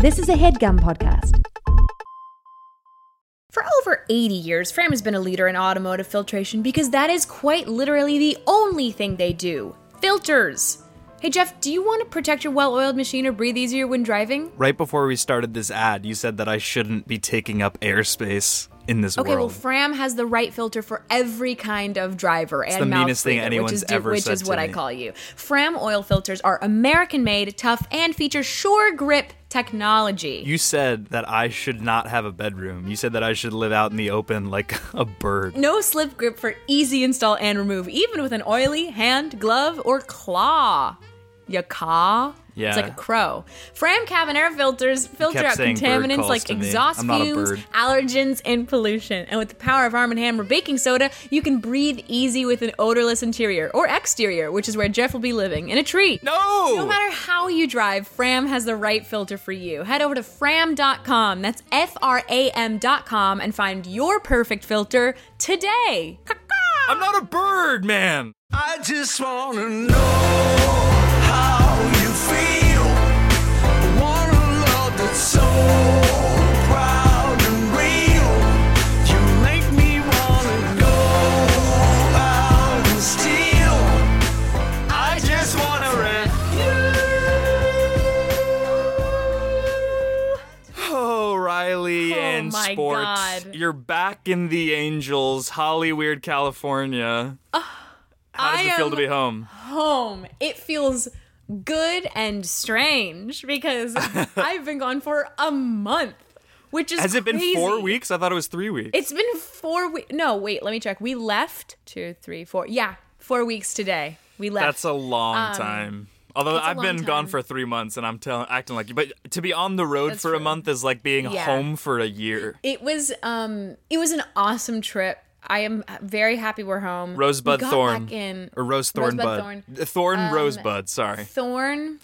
This is a headgum podcast. For over 80 years, Fram has been a leader in automotive filtration because that is quite literally the only thing they do filters. Hey Geoff, do you want to protect your well oiled machine or breathe easier when driving? Right before we started this ad, you said that I shouldn't be taking up airspace in this Okay, well. Fram has the right filter for every kind of driver and the mouth meanest thing breather, anyone's which is, ever which is what I call you. Fram oil filters are American made, tough, and feature sure grip technology. you said that I should not have a bedroom. You said that I should live out in the open like a bird. No slip grip for easy install and remove, even with an oily hand, glove, or claw. Ya caw? Yeah. It's like a crow. Fram cabin air filters filter out contaminants like exhaust I'm not a fumes, allergens, and pollution. And with the power of Arm & Hammer baking soda, you can breathe easy with an odorless interior or exterior, which is where Geoff will be living, in a tree. No! No matter how you drive, Fram has the right filter for you. Head over to fram.com, that's F R A M.com, and find your perfect filter today. I'm not a bird, man! I just wanna know Oh, oh sports. God. You're back in the Angels, Hollyweird, California. Uh, How does I it feel to be home? Home. It feels good and strange because I've been gone for a month, which is Has it been crazy. four weeks? I thought it was three weeks. It's been four weeks. No, wait, let me check. We left two, three, four. Yeah, four weeks today. We left. That's a long time. Although Um, it's a I've been gone for three months and I'm telling acting like you. But to be on the road That's for a month is like being Yeah. home for a year. It was um it was an awesome trip. I am very happy we're home. Rosebud we thorn in or rose thorn Rosebud bud. thorn. Thorn rosebud. Sorry. Thorn.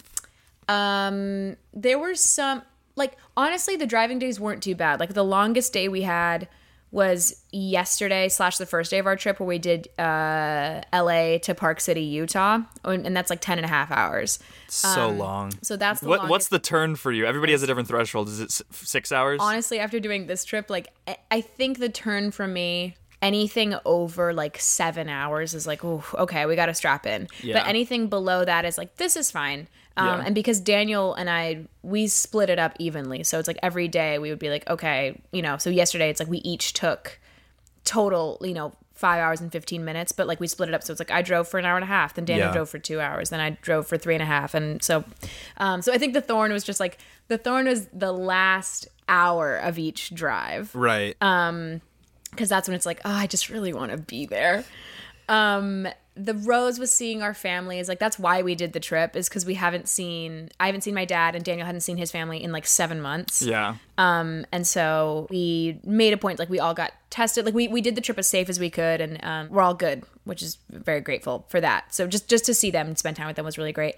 Um, there were some like honestly, the driving days weren't too bad. Like the longest day we had was yesterday slash the first day of our trip where we did uh LA to Park City, Utah, and and that's like 10 and a half hours. so long. So that's the What, what's the turn for you? Everybody has a different threshold. Is it six hours? honestly after doing this trip like I- i think the turn for me anything over like seven hours is like ooh, okay we gotta strap in Yeah. but anything below that is like this is fine um, Yeah. and because daniel and i we split it up evenly so it's like every day we would be like okay you know so yesterday it's like we each took total you know five hours and 15 minutes but like we split it up so it's like i drove for an hour and a half then daniel Yeah. drove for two hours then i drove for three and a half and so um so i think the thorn was just like the thorn was the last hour of each drive right. Because that's when it's like oh i just really want to be there um the rose was seeing our families. like that's why we did the trip is because we haven't seen i haven't seen my dad and daniel hadn't seen his family in like seven months yeah. Um, and so we made a point like we all got tested like we, we did the trip as safe as we could and um, we're all good which is very grateful for that so just just to see them and spend time with them was really great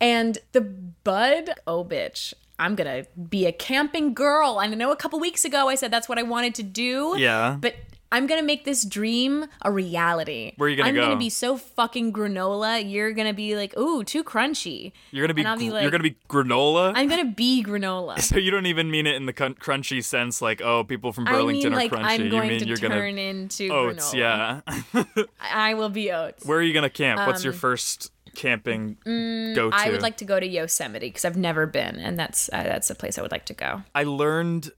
and the bud oh bitch i'm gonna be a camping girl and i know a couple weeks ago i said that's what i wanted to do Yeah. but I'm gonna make this dream a reality. Where are you gonna I'm go? gonna be so fucking granola. You're gonna be like, ooh, too crunchy. You're gonna be, I'll be gr- like- you're gonna be granola. I'm gonna be granola. so you don't even mean it in the crun- crunchy sense, like oh, people from I Burlington mean, are like crunchy. I'm going you mean to you're turn gonna into oats? granola. Yeah. I will be oats. Where are you gonna camp? What's your um, first camping go to? Mm, I would like to go to Yosemite because I've never been, and that's uh, that's a place I would like to go. I learned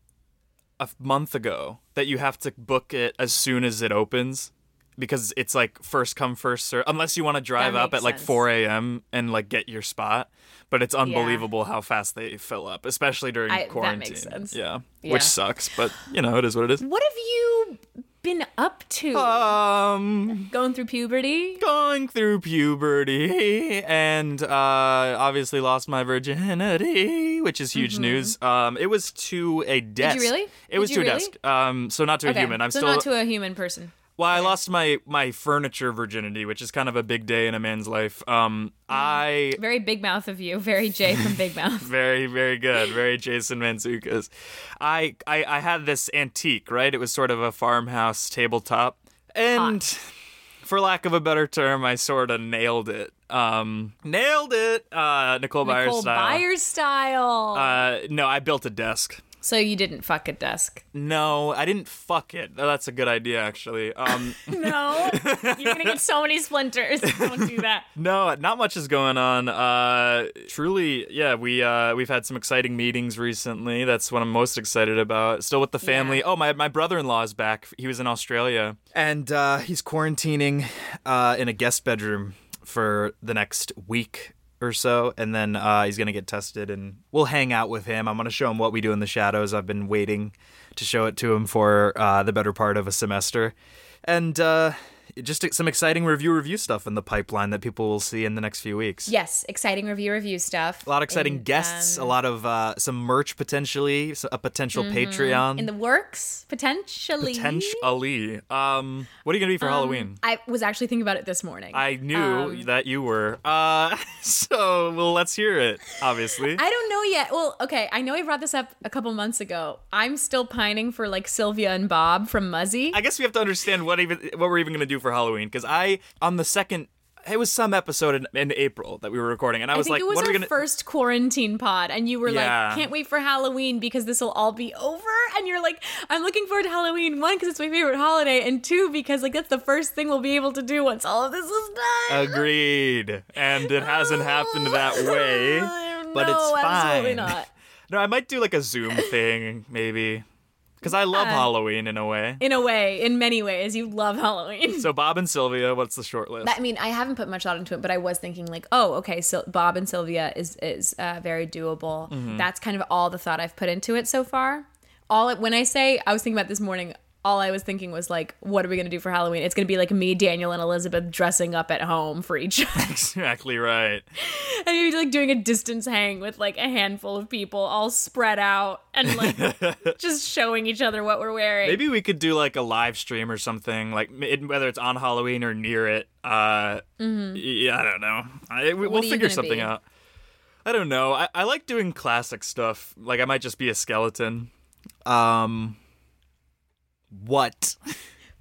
a month ago that you have to book it as soon as it opens because it's like first come first serve unless you want to drive up at like 4 a.m and like get your spot but it's unbelievable how fast they fill up especially during I- that quarantine makes sense. Yeah. Yeah. which sucks but you know it is what it is What have you been up to? Um, Going through puberty? going through puberty and uh, obviously lost my virginity, which is huge news. Um, it was to a desk. Mm-hmm. really? It Did was you to a really? desk. Um, so not to a human. I'm so still not to a human person. Well, I lost my my furniture virginity, which is kind of a big day in a man's life. Um, I Very big mouth of you. Very Jay from Big Mouth. very very good, very Jason Mantzoukas. I, I I had this antique, right? It was sort of a farmhouse tabletop, and for lack of a better term, I sort of nailed it. Um, nailed it. Uh, Nicole, Byers style. Nicole style. Byers style. Uh, no, I built a desk. So you didn't fuck a desk. No, I didn't fuck it. Oh, That's a good idea, actually. Um, No, you're gonna get so many splinters. Don't do that. No, not much is going on. Uh, truly, yeah, we uh, we've had some exciting meetings recently. That's what I'm most excited about. Still with the family. Yeah. Oh, my my brother-in-law is back. He was in Australia, and uh, he's quarantining uh, in a guest bedroom for the next week or so, and then uh, he's gonna get tested, and we'll hang out with him. I'm gonna show him what we do in the shadows. I've been waiting to show it to him for uh, the better part of a semester, and. Just some exciting Review Revue stuff in the pipeline that people will see in the next few weeks. Yes, exciting Review Revue stuff. A lot of exciting And, guests, um, a lot of uh, some merch potentially, a potential Patreon. in the works potentially. potentially. Um, what are you gonna be for Halloween? I was actually thinking about it this morning. I knew um, that you were. Uh, so well, let's hear it. Obviously, I don't know yet. Well, okay, I know I brought this up a couple months ago. I'm still pining for like Sylvia and Bob from Muzzy. I guess we have to understand what even what we're even gonna do for Halloween because I on the second. It was some episode in, in April that we were recording, and I was like, it was "What our are we gonna?" first quarantine pod, and you were Yeah. like, "Can't wait for Halloween because this will all be over." And you're like, "I'm looking forward to Halloween one because it's my favorite holiday, and two because like that's the first thing we'll be able to do once all of this is done." Agreed, and it hasn't oh, happened that way, but no, it's fine. absolutely not. No, I might do like a Zoom thing, maybe. Because I love Halloween in a way. In a way, in many ways, you love Halloween. So, Bob and Sylvia, what's the short list? I mean, I haven't put much thought into it, but I was thinking like, oh, okay, so Bob and Sylvia is is uh, very doable. Mm-hmm. That's kind of all the thought I've put into it so far. All when I say I was thinking about this morning, all I was thinking was like, what are we gonna do for Halloween? It's gonna be like me, Daniel, and Elizabeth dressing up at home for each other, exactly right. and maybe like doing a distance hang with like a handful of people all spread out and like just showing each other what we're wearing. Maybe we could do like a live stream or something, like it, whether it's on Halloween or near it. Uh, Yeah, I don't know. I, we, Mm-hmm. you figure something be? out. I don't know. I, I like doing classic stuff. Like I might just be a skeleton. Um, what?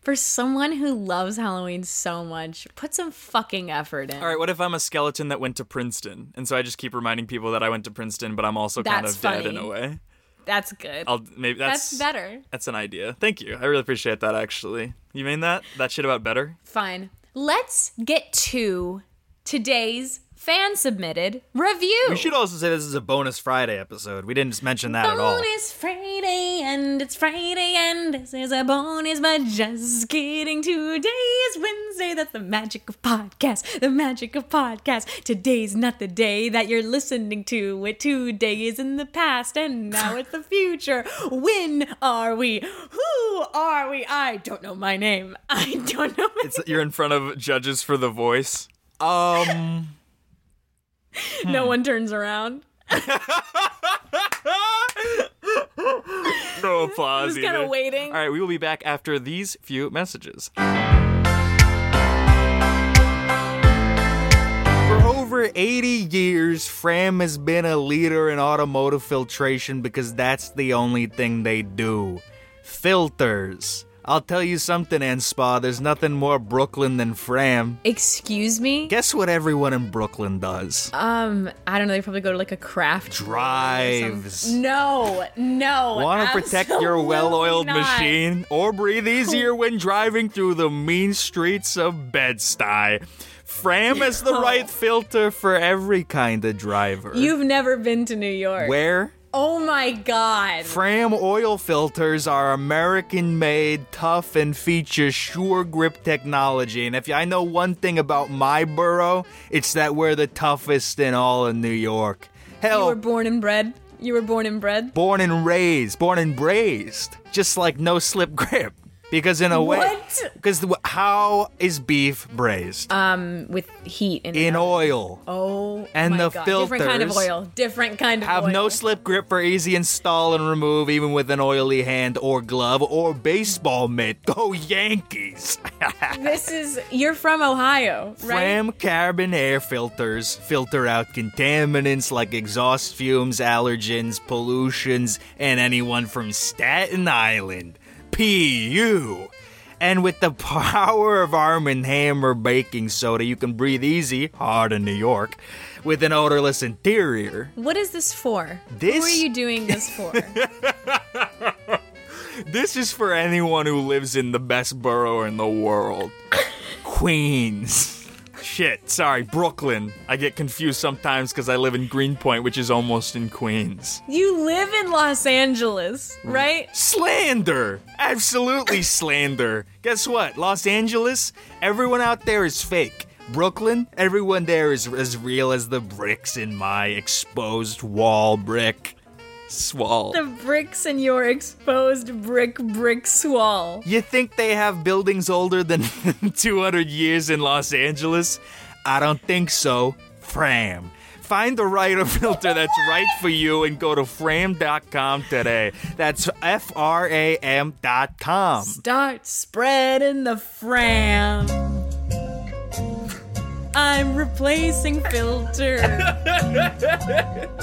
For someone who loves Halloween so much, put some fucking effort in. All right, what if I'm a skeleton that went to Princeton, and so I just keep reminding people that I went to Princeton, but I'm also kind That's of dead in a way. That's good. I'll maybe that's, That's better. That's an idea. Thank you. I really appreciate that. Actually, you mean that that shit about better? Fine. Let's get to today's fan submitted review. We should also say this is a bonus Friday episode. We didn't mention that at all. Bonus Friday, and it's Friday, and this is a bonus, but just kidding. Today is Wednesday. That's the magic of podcast. The magic of podcast. Today's not the day that you're listening to it. Today is in the past, and now it's the future. When are we? Who are we? I don't know my name. I don't know. My It's you're in front of judges for The Voice. Um. No hmm. one turns around. no applause. Just kinda waiting. All right, we will be back after these few messages. For over 80 years, Fram has been a leader in automotive filtration because that's the only thing they do. Filters. I'll tell you something, Anspaugh, there's nothing more Brooklyn than Fram. Excuse me? Guess what everyone in Brooklyn does? Um, I don't know. They probably go to like a craft Drives. No, no. Want to protect your well oiled not. machine or breathe easier when driving through the mean streets of Bed-Stuy? Fram is the right filter for every kind of driver. You've never been to New York. Where? Oh my god. Fram oil filters are American made, tough, and feature sure grip technology. And if I know one thing about my borough, it's that we're the toughest in all of New York. Hell. You were born and bred. You were born and bred. born and raised, born and braised, just like no slip grip. Because in a way, because how is beef braised? Um, with heat and in oil. Oh, And my the God. different kind of oil, different kind of Have oil. no slip grip for easy install and remove, even with an oily hand or glove or baseball mitt. Go Yankees! This is you're from Ohio, right? Fram carbon air filters filter out contaminants like exhaust fumes, allergens, pollutions, and anyone from Staten Island. P.U. And with the power of Arm & Hammer baking soda, you can breathe easy, hard in New York, with an odorless interior. What is this for? This- Who are you doing this for? This is for anyone who lives in the best borough in the world. Queens. Shit, sorry, Brooklyn. I get confused sometimes because I live in Greenpoint, which is almost in Queens. you live in Los Angeles, right? Slander! Absolutely slander. Guess what? Los Angeles, everyone out there is fake. Brooklyn, everyone there is as real as the bricks in my exposed wall brick. Swall. The bricks in your exposed brick brick swall. You think they have buildings older than 200 years in Los Angeles? I don't think so. Fram. Find the right filter that's right for you and go to fram.com today. That's F R A M dot com. Start spreading the fram. I'm replacing filter.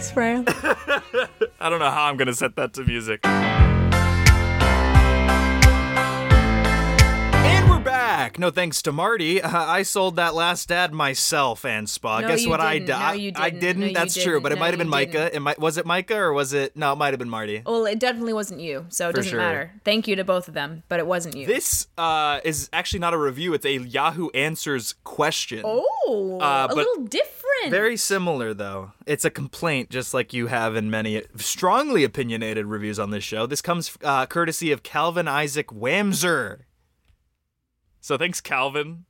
Thanks, Fram. I don't know how I'm going to set that to music. And we're back. No thanks to Marty. Uh, I sold that last ad myself, Anspaugh. No, Guess you what I didn't. did? No, I- you I didn't. didn't. No, you That's true, didn't. but it No, might have been Micah. didn't. It might, was it Micah or was it? No, it might have been Marty. Well, it definitely wasn't you, so it For doesn't sure. matter. Thank you to both of them, but it wasn't you. This uh, is actually not a review. It's a Yahoo Answers question. oh, Uh, a but- little different. Very similar, though. It's a complaint, just like you have in many strongly opinionated reviews on this show. This comes uh, courtesy of Calvin Isaac Wamser. So thanks, Calvin.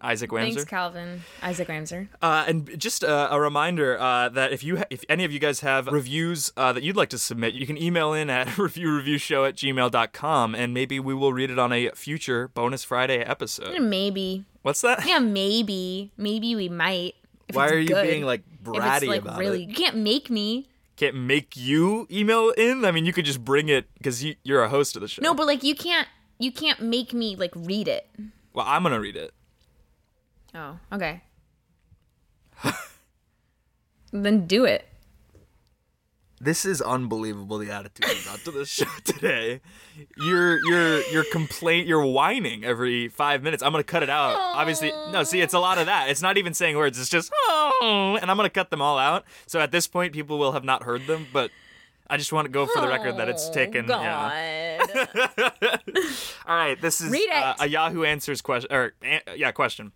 Isaac Wamser. Thanks, Calvin. Isaac Ramser. Uh, and just uh, a reminder uh, that if you ha- if any of you guys have reviews uh, that you'd like to submit, you can email in at reviewreviewshow at gmail.com and maybe we will read it on a future bonus Friday episode. Maybe. What's that? Yeah, maybe. Maybe we might. If Why are you good. being like If bratty it's like about really, it? you can't make me. Can't make you email in? I mean, you could just bring it because you, you're a host of the show. No, but like you can't. You can't make me like read it. Well, I'm going to read it. Oh, okay. then do it. This is unbelievable the attitude you brought to this show today. You're you're you're complaint you're whining every five minutes. I'm gonna cut it out. Obviously no, see it's a lot of that. It's not even saying words, it's just oh and I'm gonna cut them all out. So at this point people will have not heard them, but I just want to go for the record that it's taken. Yeah. All right, this is. Uh, a Yahoo Answers question or uh, yeah, question.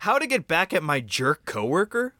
How to get back at my jerk coworker?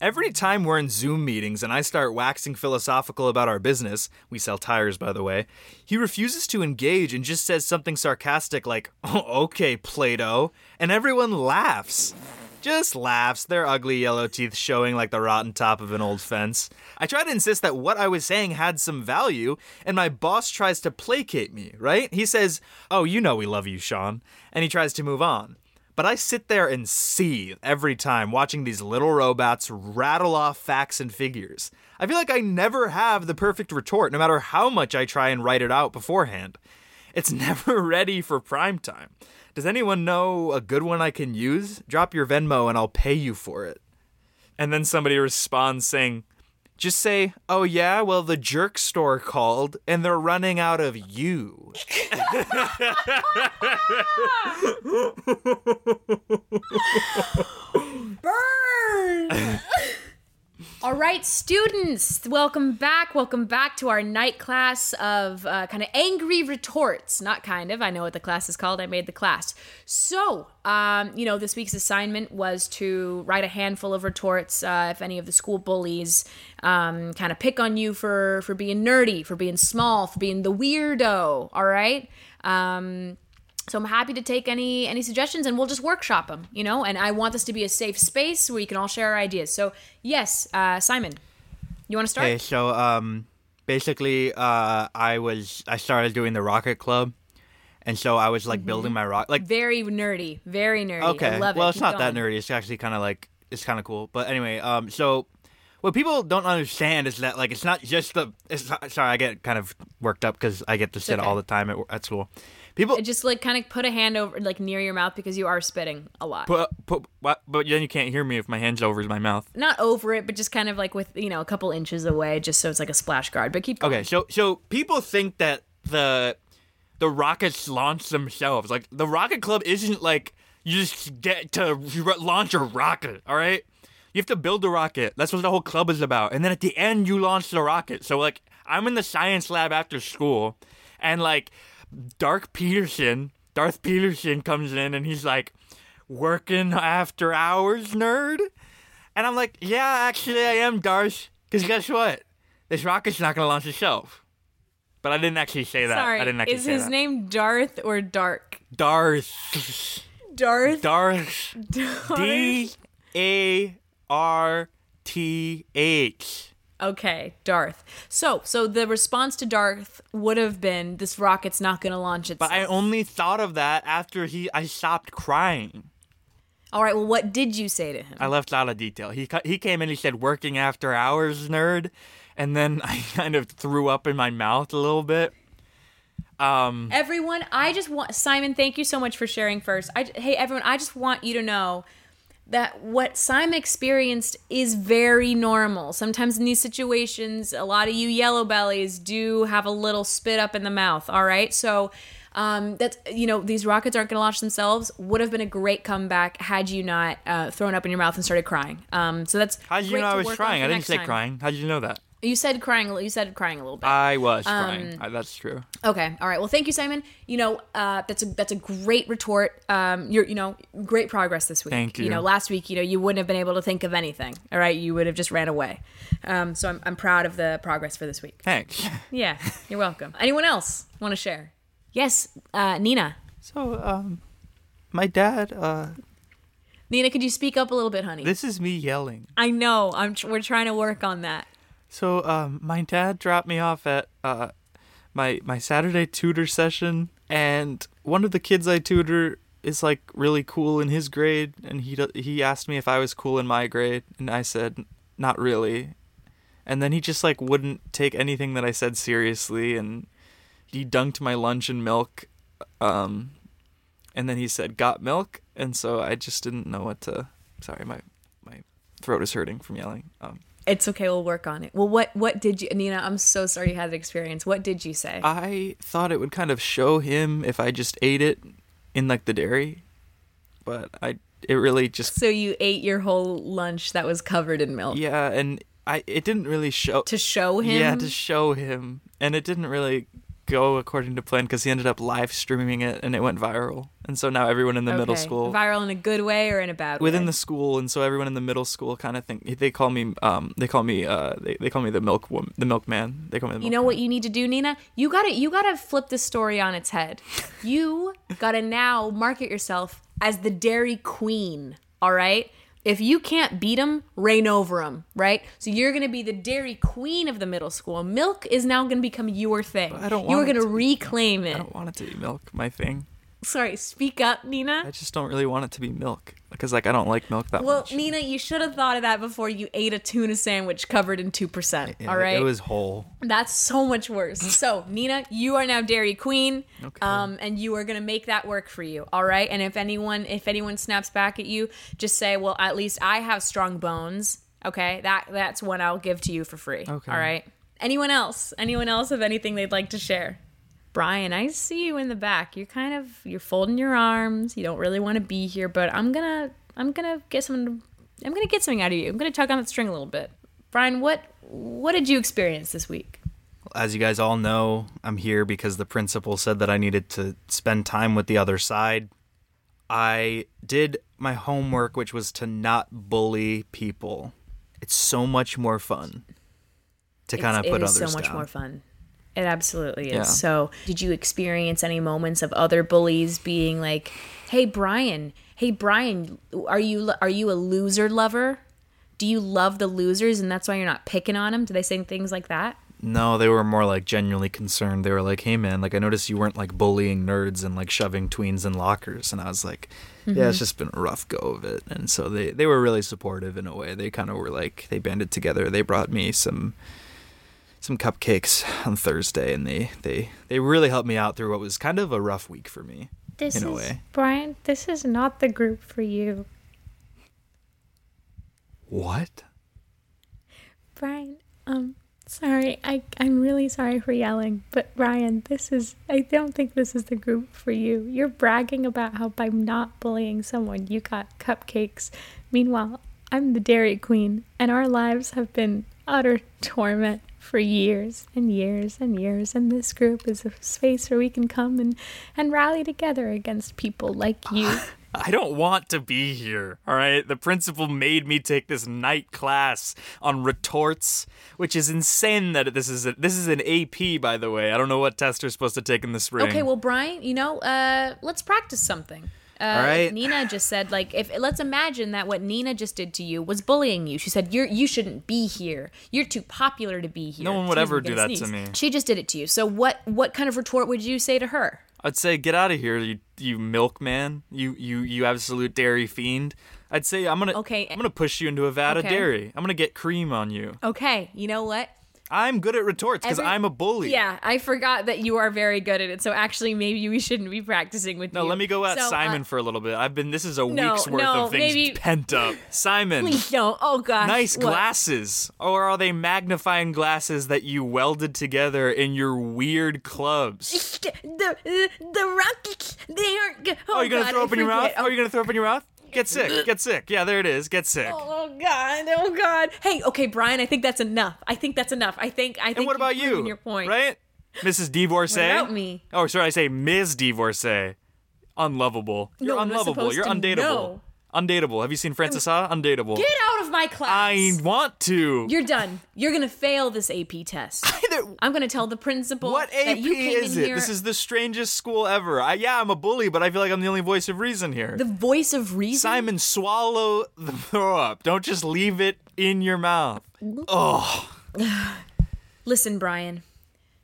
Every time we're in Zoom meetings and I start waxing philosophical about our business, we sell tires by the way, he refuses to engage and just says something sarcastic like, oh, okay, Plato, and everyone laughs. Just laughs, their ugly yellow teeth showing like the rotten top of an old fence. I try to insist that what I was saying had some value, and my boss tries to placate me, right? He says, Oh, you know we love you, Sean, and he tries to move on. But I sit there and seethe every time watching these little robots rattle off facts and figures. I feel like I never have the perfect retort, no matter how much I try and write it out beforehand. It's never ready for prime time. Does anyone know a good one I can use? Drop your Venmo and I'll pay you for it. And then somebody responds saying, just say, oh yeah, well, the jerk store called and they're running out of you. Burn! All right, students, welcome back. Welcome back to our night class of uh, kind of angry retorts. Not kind of. I know what the class is called. I made the class. So, um, you know, this week's assignment was to write a handful of retorts. Uh, if any of the school bullies um, kind of pick on you for for being nerdy, for being small, for being the weirdo. All right. Um, so I'm happy to take any any suggestions and we'll just workshop them, you know. And I want this to be a safe space where we can all share our ideas. So yes, uh, Simon, you want to start? Okay, so um, basically, uh, I was I started doing the Rocket Club, and so I was like building my rock like Very nerdy, very nerdy. okay. I love it. well, it's Keep not that nerdy. It's actually kind of like it's kind of cool. But anyway, um, so what people don't understand is that like it's not just the. It's not, sorry, I get kind of worked up because I get this shit okay. all the time at, at school. People Just like kind of put a hand over like near your mouth because you are spitting a lot. put put? But then you can't hear me if my hand's over my mouth. Not over it, but just kind of like with you know a couple inches away, just so it's like a splash guard. But keep going. Okay, so so people think that the the rockets launch themselves. Like the rocket club isn't like you just get to launch a rocket. All right, you have to build the rocket. That's what the whole club is about. And then at the end, you launch the rocket. So like I'm in the science lab after school, and like Dark Peterson, Darth Peterson comes in and he's like, "Working after hours, nerd." And I'm like, yeah, actually, I am, Darth. Because guess what? This rocket's not going to launch itself. But I didn't actually say that. Sorry, I didn't actually is say his that. name Darth or Dark? Darth. Darth. Darth. D A R T H. Okay, Darth. So, so the response to Darth would have been, "This rocket's not going to launch itself." But I only thought of that after he I stopped crying. All right. Well, what did you say to him? I left out a detail. He he came in. He said, "Working after hours, nerd," and then I kind of threw up in my mouth a little bit. Um, everyone, I just want Simon. Thank you so much for sharing first. I hey everyone, I just want you to know that what Simon experienced is very normal. Sometimes in these situations, a lot of you yellow bellies do have a little spit up in the mouth. All right, so. Um, that's you know these rockets aren't going to launch themselves. Would have been a great comeback had you not uh, thrown up in your mouth and started crying. Um, so that's how did you know I was crying? I didn't say time. crying. How did you know that? You said crying. a You said crying a little bit. I was Um, crying. I, that's true. Okay. All right. Well, thank you, Simon. You know, uh, that's a that's a great retort. Um, you're you know great progress this week. Thank You you. know, last week you know you wouldn't have been able to think of anything. All right, you would have just ran away. Um, so I'm I'm proud of the progress for this week. Thanks. Yeah, you're welcome. Anyone else want to share? Yes, uh, Nina. So, um, my dad, uh, Nina, could you speak up a little bit, honey? this is me yelling. I know. I'm. Tr- we're trying to work on that. So, um, my dad dropped me off at, uh, my, my Saturday tutor session, and one of the kids I tutor is like really cool in his grade, and he, he asked me if I was cool in my grade, and I said, not really. And then he just like wouldn't take anything that I said seriously, and he dunked my lunch in milk, um, and then he said, "Got milk," and so I just didn't know what to. Sorry, my my throat is hurting from yelling. Um, It's okay. We'll work on it. Well, what what did you, Nina? I'm so sorry you had that experience. What did you say? I thought it would kind of show him if I just ate it in like the dairy, but I it really just so you ate your whole lunch that was covered in milk yeah, and I it didn't really show to show him. yeah to show him, and it didn't really go according to plan because he ended up live streaming it and it went viral, and so now everyone in the middle school viral in a good way or in a bad way. within way? the school and so everyone in the middle school kind of think they call me um they call me uh they, they call me the milk woman the milkman they call me the You know what you need to do, Nina? You gotta you gotta flip the story on its head. You gotta now market yourself as the Dairy Queen. All right. If you can't beat them, reign over them, right? So you're gonna be the Dairy Queen of the middle school. Milk is now gonna become your thing. I don't You're gonna to reclaim I don't want it to be milk my thing Sorry, speak up, Nina. I just don't really want it to be milk because like I don't like milk that Well, much Well, Nina, you should have thought of that before you ate a tuna sandwich covered in 2%. Yeah, all right? it was whole That's so much worse. So, Nina, you are now Dairy Queen. Okay. Um, and you are gonna make that work for you. All right. And if anyone if anyone snaps back at you, just say, Well, at least I have strong bones. Okay. That that's one I'll give to you for free. Okay. All right. Anyone else? Anyone else have anything they'd like to share? Brian, I see you in the back. You're kind of you're folding your arms. You don't really want to be here, but I'm gonna I'm gonna get some I'm gonna get something out of you. I'm gonna tug on that string a little bit. Brian, what what did you experience this week? as you guys all know I'm here because the principal said that I needed to spend time with the other side I did my homework which was to not bully people it's so much more fun to kind of put it is others so much down. more fun. It absolutely is. Yeah. So, did you experience any moments of other bullies being like, "Hey Brian, hey Brian, are you are you a loser lover? Do you love the losers and that's why you're not picking on them?" Do they say things like that? No, they were more like genuinely concerned. They were like, "Hey, man, like I noticed you weren't like bullying nerds and like shoving tweens in lockers." And I was like, "Yeah, it's mm-hmm. just been a rough go of it." And so they they were really supportive in a way. They kind of were like they banded together. They brought me some some cupcakes on Thursday, and they they they really helped me out through what was kind of a rough week for me This in a is way. Brian. This is not the group for you, What? Brian. Um, sorry. I I'm really sorry for yelling, but Brian, this is. I don't think this is the group for you. You're bragging about how by not bullying someone you got cupcakes. Meanwhile, I'm the Dairy Queen, and our lives have been utter torment for years and years and years. And this group is a space where we can come and and rally together against people like you. I don't want to be here, all right? The principal made me take this night class on retorts, which is insane that this is a, this is an AP by the way. I don't know what test they're supposed to take in the spring. Okay, well, Brian, you know, uh, let's practice something. Uh, All right. Nina just said, like, if let's imagine that what Nina just did to you was bullying you. She said, "You're you shouldn't be here. You're too popular to be here." No one would Excuse ever do that to me. She just did it to you. So what what kind of retort would you say to her? I'd say get out of here, you you milkman, you you you absolute dairy fiend. I'd say I'm gonna Okay. I'm gonna push you into a vat of dairy. I'm gonna get cream on you. Okay, you know what? I'm good at retorts because I'm a bully. Yeah, I forgot that you are very good at it. So actually, maybe we shouldn't be practicing with No, you. No, let me go at So, uh, Simon for a little bit. I've been this is a no, week's worth no, of things maybe- pent up. Simon, Please don't. Oh gosh. nice what? glasses. Or are they magnifying glasses that you welded together in your weird clubs? The the, the rockets. They aren't. Oh, Oh, you're gonna God, throw I up in your mouth? Oh, you're gonna throw up in your mouth? Get sick. Get sick. Yeah, there it is. Get sick. Oh God! Oh God! Hey, okay, Brian. I think that's enough. I think that's enough. I think. I think. and what about you? Your point. Right? Mrs. Divorcee? What about me? Oh, sorry, I say Ms. Divorcee. Unlovable. You're No, unlovable. You're undateable. know. Undateable. Have you seen Frances Ha? Undateable. Get out of my class. I want to. You're done. You're gonna fail this AP test. I'm gonna tell the principal what that AP you came is in it? here. This is the strangest school ever. I, yeah, I'm a bully, but I feel like I'm the only voice of reason here. the voice of reason. Simon, swallow the throw up. Don't just leave it in your mouth. Oh, Listen, Brian.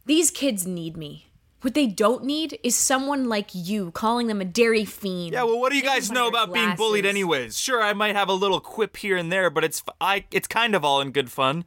These kids need me. What they don't need is someone like you calling them a dairy fiend. yeah. Well, what do you guys know about being bullied, anyways? Sure, I might have a little quip here and there, but it's I. It's kind of all in good fun.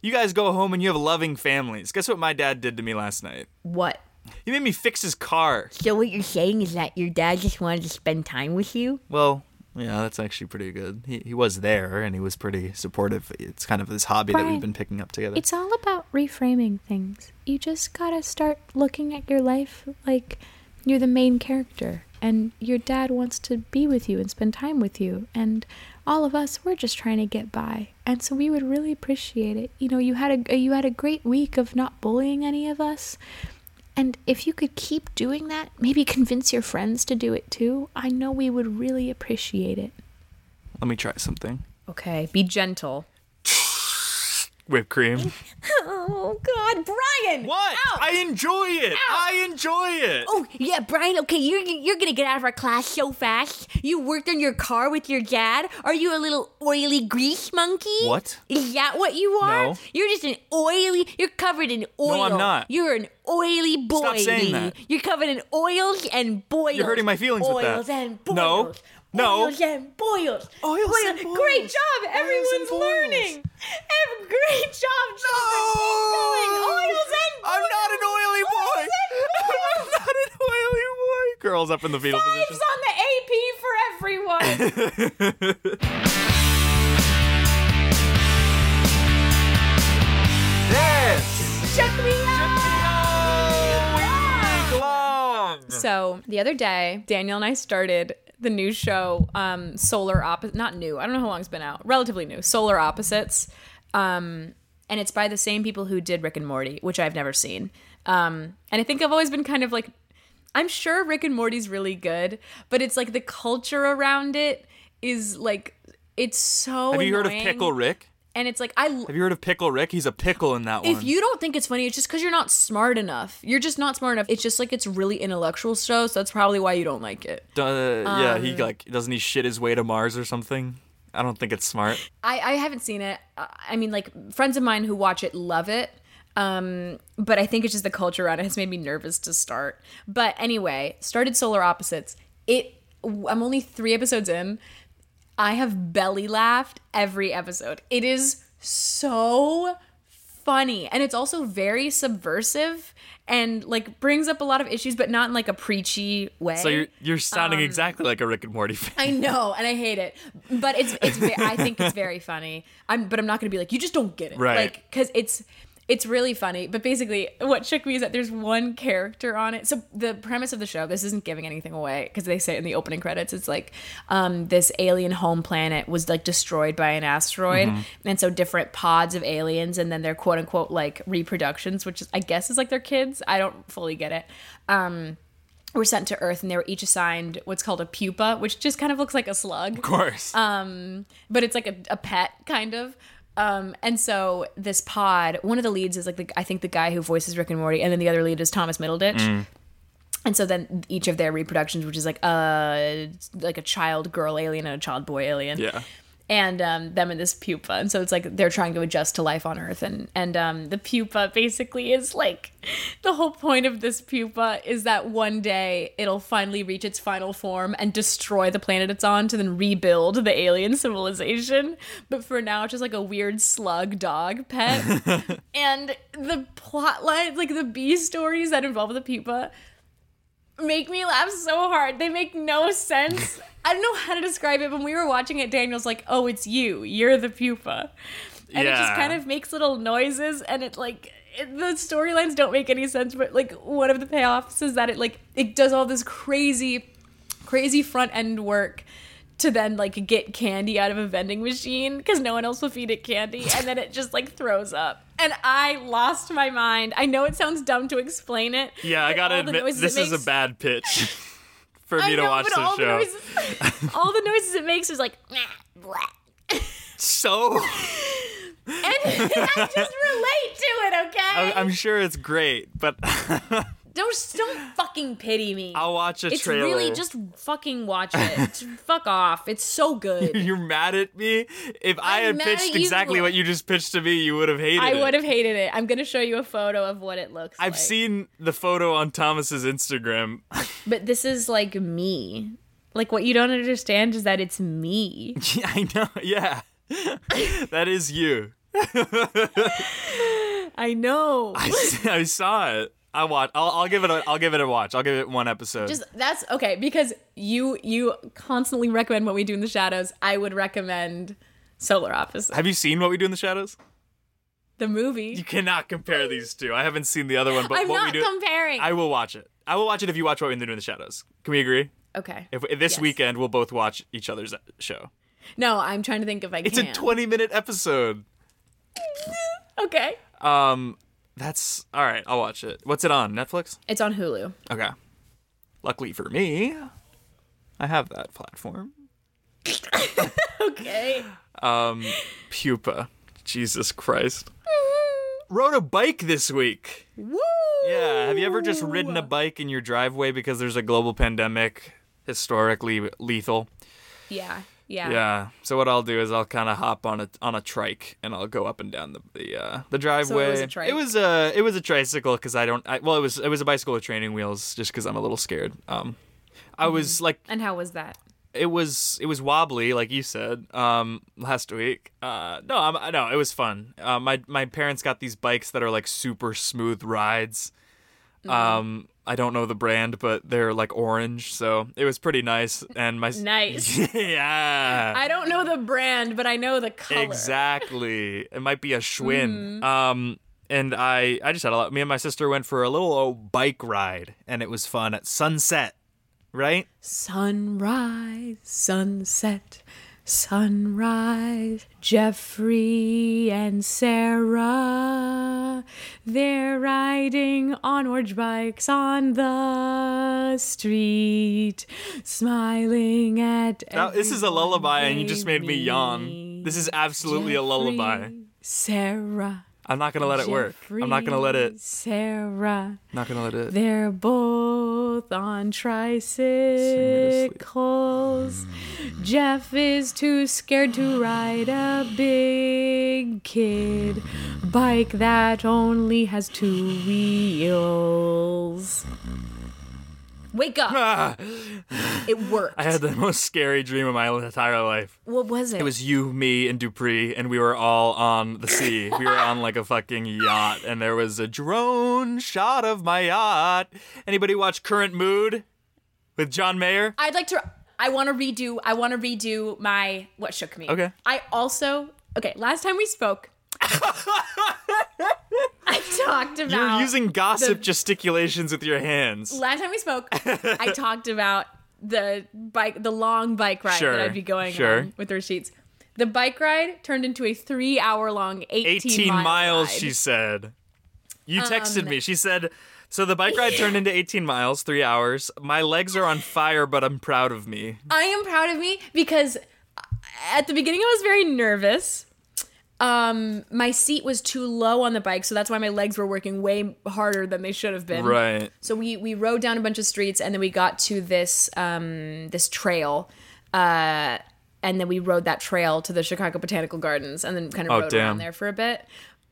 You guys go home and you have loving families. Guess what my dad did to me last night? What? He made me fix his car. So what you're saying is that your dad just wanted to spend time with you? Well, yeah, that's actually pretty good. He he was there and he was pretty supportive. It's kind of this hobby that we've been picking up together. It's all about reframing things. You just gotta start looking at your life like you're the main character, and your dad wants to be with you and spend time with you. And all of us, we're just trying to get by, and so we would really appreciate it. You know, you had a you had a great week of not bullying any of us. And if you could keep doing that, maybe convince your friends to do it too, I know we would really appreciate it. Let me try something. Okay, be gentle. Whipped cream. Oh God, Brian! What? Ow! I enjoy it. I enjoy it. Oh yeah, Brian. Okay, you're you're gonna get out of our class so fast. You worked on your car with your dad. Are you a little oily grease monkey? What? Is that what you are? No. You're just an oily. You're covered in oil. No, I'm not. You're an oily boy. Stop saying that. You're covered in oils and boils. You're hurting my feelings with that. oils and boils. No. No. Oils and boils. Oils and boils. Great job. Oils Everyone's learning. Ev- Great job, children. Keep going. Oils and boils. I'm not an oily boy. Oils and I'm not an oily boy. Girls up in the fetal Fives position. on the AP for everyone. Yes. Check me out. Week long. So the other day, Daniel and I started the new show, um, Solar Opposite. Not new. I don't know how long it's been out. Relatively new. Solar Opposites. Um, and it's by the same people who did Rick and Morty, which I've never seen. Um, and I think I've always been kind of like, I'm sure Rick and Morty's really good, but it's like the culture around it is like, it's so. Have you heard of. Pickle Rick? And it's like I Have you heard of Pickle Rick? He's a pickle in that one. if you don't think it's funny, it's just because you're not smart enough. You're just not smart enough. It's just like it's really intellectual show, so that's probably why you don't like it. Uh, yeah, Um, he like doesn't he shit his way to Mars or something? I don't think it's smart. I, I haven't seen it. Uh, I mean, like friends of mine who watch it love it. Um, but I think it's just the culture around it has made me nervous to start. But anyway, started Solar Opposites. It. I'm only three episodes in. I have belly laughed every episode. It is so funny, and it's also very subversive and like brings up a lot of issues, but not in like a preachy way. So you're you're sounding exactly like a Rick and Morty fan. Um, I know, and I hate it, but it's it's. I think it's very funny. I'm, but I'm not gonna be like you just don't get it, Right. Like because it's it's really funny. But basically, what shook me is that there's one character on it. So the premise of the show, this isn't giving anything away because they say in the opening credits. It's like um, this alien home planet was like destroyed by an asteroid, and so different pods of aliens, and then their quote unquote like reproductions, which is, I guess is like their kids. I don't fully get it. Um, were sent to Earth and they were each assigned what's called a pupa, which just kind of looks like a slug, Of course. Um, but it's like a, a pet kind of. Um, and so this pod, one of the leads is like the, I think the guy who voices Rick and Morty, and then the other lead is Thomas Middleditch. And so then each of their reproductions, which is like a like a child girl alien and a child boy alien, yeah. And um, them in this pupa. And so it's like they're trying to adjust to life on Earth. And and um, the pupa basically is like the whole point of this pupa is that one day it'll finally reach its final form and destroy the planet it's on to then rebuild the alien civilization. But for now, it's just like a weird slug dog pet. and the plot lines, like the B stories that involve the pupa, make me laugh so hard. They make no sense. I don't know how to describe it. When we were watching it, Daniel's like, "Oh, it's you. You're the pupa," and it just kind of makes little noises, and it like it, the storylines don't make any sense. But like one of the payoffs is that it like it does all this crazy, crazy front end work. To then like get candy out of a vending machine because no one else will feed it candy, and then it just like throws up. And I lost my mind. I know it sounds dumb to explain it. Yeah, I gotta admit, this is a bad pitch for me to watch this the show. noises, all the noises it makes is like. So and I just relate to it. Okay, I'm sure it's great, but don't don't fucking pity me. I'll watch a it's trailer. really just fucking watch it. Fuck off. It's so good. You're mad at me? If I I'm had pitched exactly what you just pitched to me, you would have hated I it. would have hated it. I'm gonna show you a photo of what it looks like. I've like. seen the photo on Thomas's Instagram. but this is like me. Like what you don't understand is that it's me. Yeah, I know. Yeah. that is you. I know. I, I saw it. I watch. I'll, I'll give it. A, I'll give it a watch. I'll give it one episode. just that's okay because you you constantly recommend what we do in the shadows. I would recommend Solar Opposite, Have you seen what we do in the shadows? the movie. You cannot compare these two. I haven't seen the other one, but I'm what not we do. comparing. I will watch it. I will watch it if you watch what we do in the shadows. Can we agree? okay. If, if this Yes. weekend we'll both watch each other's show. No, I'm trying to think if I can. It's can. a 20 minute episode. Okay. Um, that's all right. I'll watch it. What's it on? Netflix? It's on Hulu. Okay. Luckily for me, I have that platform. Okay. Um, Pupa. Jesus Christ. Rode a bike this week. Woo! Yeah. Have you ever just ridden a bike in your driveway because there's a global pandemic, historically lethal? Yeah. Yeah. Yeah. So what I'll do is I'll kind of hop on a on a trike and I'll go up and down the the uh, the driveway. So it was a trike? It was a it was a tricycle because I don't. I, well, it was it was a bicycle with training wheels just because I'm a little scared. Um, I Mm-hmm. was like And how was that? it was it was wobbly like you said um last week uh no I'm, no it was fun uh, my my parents got these bikes that are like super smooth rides Mm-hmm. um i don't know the brand but they're like orange so it was pretty nice and my Nice. yeah I don't know the brand, but I know the color. exactly it might be a schwinn Mm. um and i i just had a lot me and my sister went for a little old bike ride and it was fun at sunset right Sunrise, sunset, sunrise. Geoffrey and Sarah, they're riding on orange bikes on the street, smiling at. Now, this is a lullaby, and you just made me yawn. This is absolutely a lullaby. Sarah. I'm not gonna let it work. I'm not gonna let it. Sarah. Not gonna let it. They're both on tricycles. Geoff is too scared to ride a big kid bike that only has two wheels. Wake up! It worked. I had the most scary dream of my entire life. what was it? It was you, me, and Dupree, and we were all on the sea. We were on like a fucking yacht, and there was a drone shot of my yacht. Anybody watch Current Mood with John Mayer? I'd like to. I want to redo. I want to redo my what shook me. Okay. I also okay. Last time we spoke, I talked about. You're using gossip the- gesticulations with your hands. last time we spoke, I talked about the bike, the long bike ride Sure, that I'd be going sure. on with receipts. The bike ride turned into a three-hour-long, 18, 18 mile miles, ride. she said. You texted Um, me. She said, so the bike ride turned into 18 miles, three hours. My legs are on fire, but I'm proud of me. I am proud of me because at the beginning I was very nervous. Um, my seat was too low on the bike, so that's why my legs were working way harder than they should have been. Right. So we we rode down a bunch of streets, and then we got to this um this trail, uh, and then we rode that trail to the Chicago Botanical Gardens, and then kind of Oh, rode damn. around there for a bit.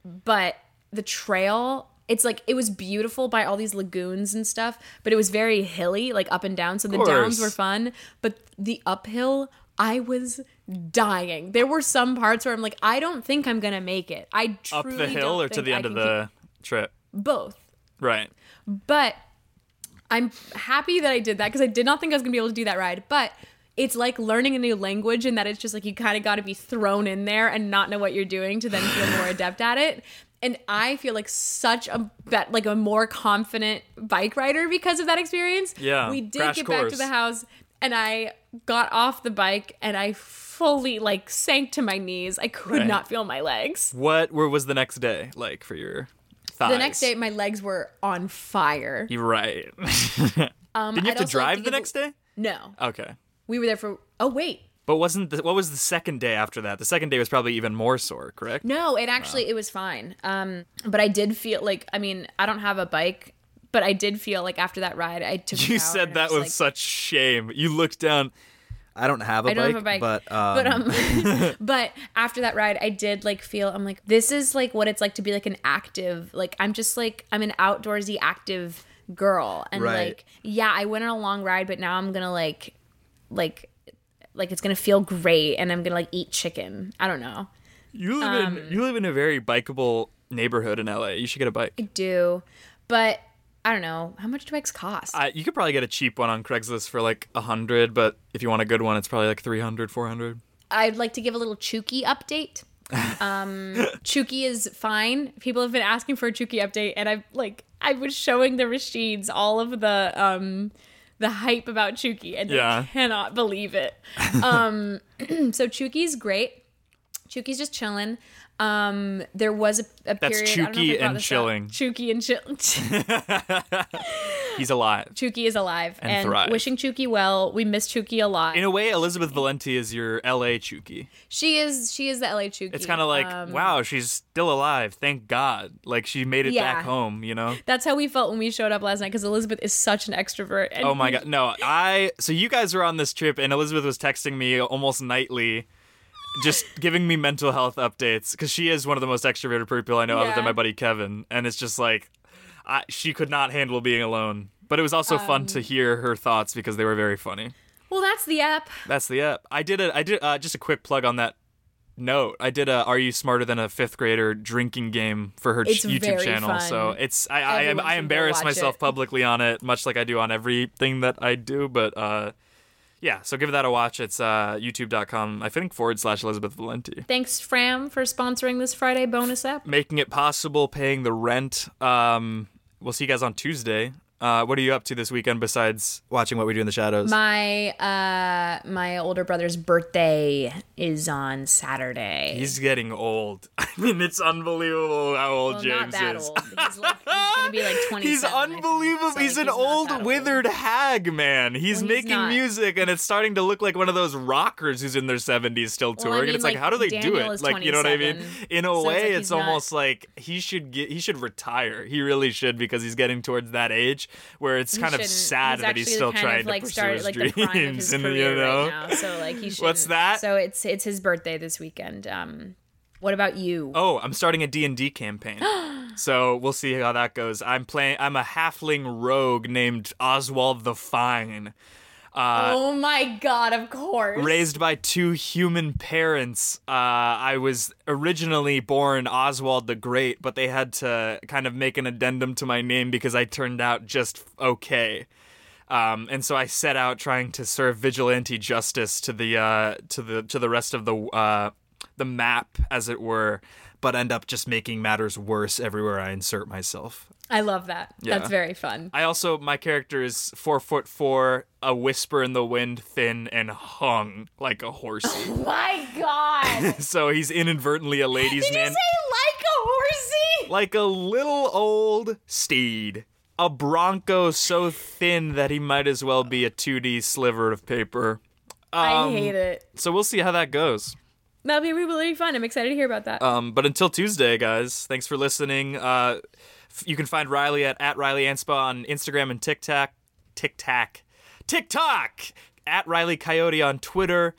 But the trail. It's like it was beautiful by all these lagoons and stuff, but it was very hilly, like up and down. So the downs were fun, but the uphill, I was dying. There were some parts where I'm like, I don't think I'm gonna make it. I Up the hill or to the end of the trip? both. Right. But I'm happy that I did that because I did not think I was gonna be able to do that ride. But it's like learning a new language in that it's just like you kind of got to be thrown in there and not know what you're doing to then feel more adept at it. And I feel like such a bet like a more confident bike rider because of that experience. Yeah, we did get back to the house and I got off the bike and I fully like sank to my knees. I could Right. not feel my legs. What where was the next day like for your thighs? The next day, my legs were on fire. You're right. Um, Didn't you I'd have to also like drive to the next day? No, Okay. we were there for. Oh wait, But wasn't the, what was the second day after that? The second day was probably even more sore, correct? no, it actually it was fine. Um, but I did feel like I mean I don't have a bike, but I did feel like after that ride I took. You said that was with like- such shame. You looked down. I don't have a I don't have a bike, but um, but um, but after that ride, I did like feel I'm like this is like what it's like to be like an active like I'm just like I'm an outdoorsy active girl and Right. like yeah I went on a long ride, but now I'm gonna like like like it's gonna feel great and I'm gonna like eat chicken. I don't know. you live um, in you live in a very bikeable neighborhood in LA. You should get a bike. I do but I don't know how much do eggs cost. Uh, you could probably get a cheap one on Craigslist for like a hundred, but if you want a good one, it's probably like 300, 400. I'd like to give a little Chuki update. Um, Chuki is fine. People have been asking for a Chuki update, and I've like I was showing the Rashids all of the um the hype about Chuki, and Yeah. they cannot believe it. Um, so Chuki's great. Chuki's just chilling. Um, there was a, a That's period. I don't know if Chuki and up. chilling. Chuki and chilling. He's alive. Chuki is alive, And and, thrive. wishing Chuki well. We miss Chuki a lot. In a way, Elizabeth Valenti is your LA Chuki. she is she is the LA Chuki. It's kind of like, Um, wow, she's still alive. Thank God. Like she made it Yeah. back home, you know? That's how we felt when we showed up last night because Elizabeth is such an extrovert. And Oh my god. No, I so you guys were on this trip and Elizabeth was texting me almost nightly just giving me mental health updates cuz she is one of the most extroverted people I know other than my buddy Kevin and it's just like I, she could not handle being alone. But it was also fun Um, to hear her thoughts because they were very funny. Well, that's the app. That's the app. I did a I did uh, just a quick plug on that note. I did a Are You Smarter Than a Fifth Grader drinking game for her It's YouTube channel. fun. So it's I I, I should embarrass myself it. publicly on it, much like I do on everything that I do. But uh, yeah, so give that a watch. It's uh, YouTube.com. I think forward slash Elizabeth Valenti. Thanks, Fram, for sponsoring this Friday bonus app. Making it possible, paying the rent. Um, we'll see you guys on Tuesday. Uh, what are you up to this weekend besides watching What We Do in the Shadows? My uh my older brother's birthday is on Saturday. He's getting old. I mean, it's unbelievable how old well, James is. old. He's, like, he's gonna be like 27. He's unbelievable. So, he's like, an not old, withered hag, man. He's Well, making not. music, and it's starting to look like one of those rockers who's in their seventies still Well, I touring. and it's like, like, how do they do it? Like, you know what I mean? In a so it's way, like it's, not- almost like he should get, he should retire. He really should because he's getting towards that age where it's kind of sad that he's still trying to pursue started, his like, dreams. the prime of his and you know. So like he should. What's that? So it's it's his birthday this weekend. Um, what about you? Oh, I'm starting a D&D campaign. so we'll see how that goes. I'm playing I'm a halfling rogue named Oswald the Fine. oh my god! Of course. Raised by two human parents. Uh, I was originally born Oswald the Great, but they had to kind of make an addendum to my name because I turned out just okay. Um, and so I set out trying to serve vigilante justice to the uh, to the to the rest of the uh, the map, as it were, but end up just making matters worse everywhere I insert myself. I love that. Yeah. That's very fun. I also my character is four foot four, a whisper in the wind, thin and hung like a horsey. My god! so he's inadvertently a ladies' Did you man, say like a horsey? like a little old steed, a bronco so thin that he might as well be a 2D sliver of paper. I Um, hate it. So we'll see how that goes. That'll be really fun. I'm excited to hear about that. Um, but until Tuesday, guys, thanks for listening. Uh, f- you can find Reilly at, at Reilly Anspaugh on Instagram and TikTok. TikTok. TikTok! At Riley Coyote on Twitter.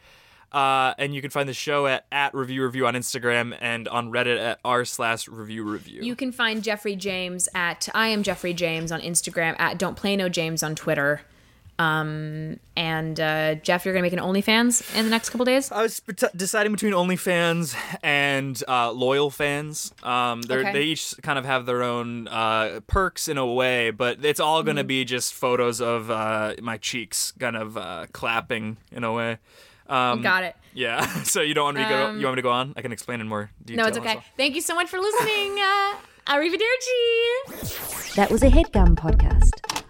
Uh, and you can find the show at, at Review Revue on Instagram and on Reddit at r slash Review Revue. You can find Geoffrey James at I am Geoffrey James on Instagram at Don't Play No James on Twitter. Um, and uh, Geoff, you're gonna make an OnlyFans in the next couple days. I was bet- deciding between OnlyFans and uh, loyal fans. Um, Okay. They each kind of have their own uh, perks in a way, but it's all going to be just photos of uh, my cheeks kind of uh, clapping in a way. Um, Got it. Yeah. So you don't want me to go? You want me to go on? I can explain in more detail. No, it's okay. well. Thank you so much for listening. Uh, arrivederci. That was a headgum podcast.